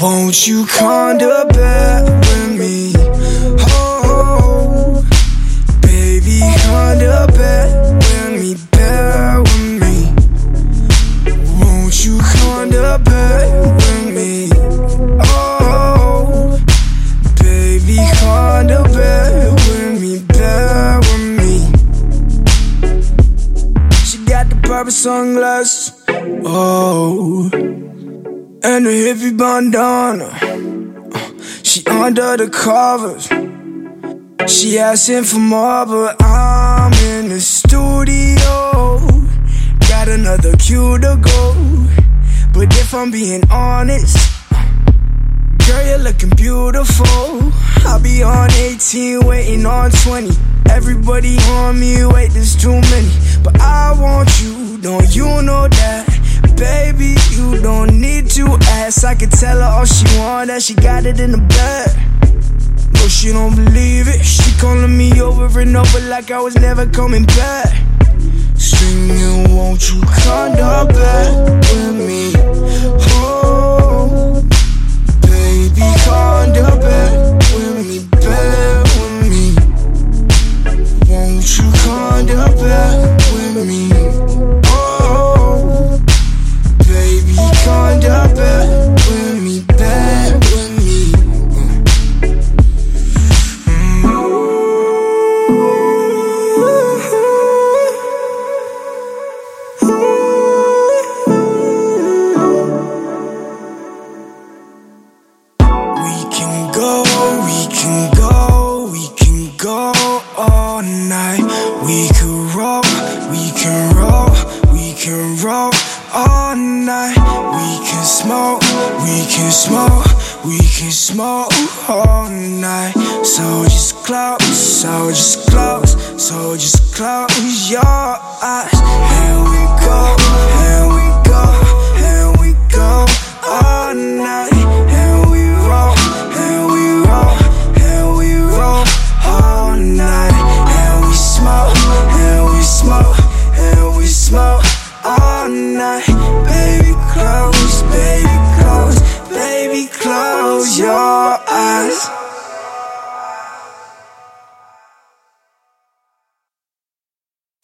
Won't you come to bed with me? Oh, baby, come to bed To bed with me? Oh, baby, to bed with me, bed with me. She got the purple sunglasses, oh, and the hippie bandana. She under the covers. She asking for more, but I'm in the studio. Got another cue to go. But if I'm being honest, girl, you're looking beautiful. I'll be on 18, waiting on 20. Everybody on me, wait, there's too many. But I want you, don't you know that? Baby, you don't need to ask. I can tell her all she want, that she got it in the bag. No, she don't believe it. She calling me over and over like I was never coming back. Singing, won't you come to we can smoke, we can smoke all night. So just close, so just close, so just close your eyes. And we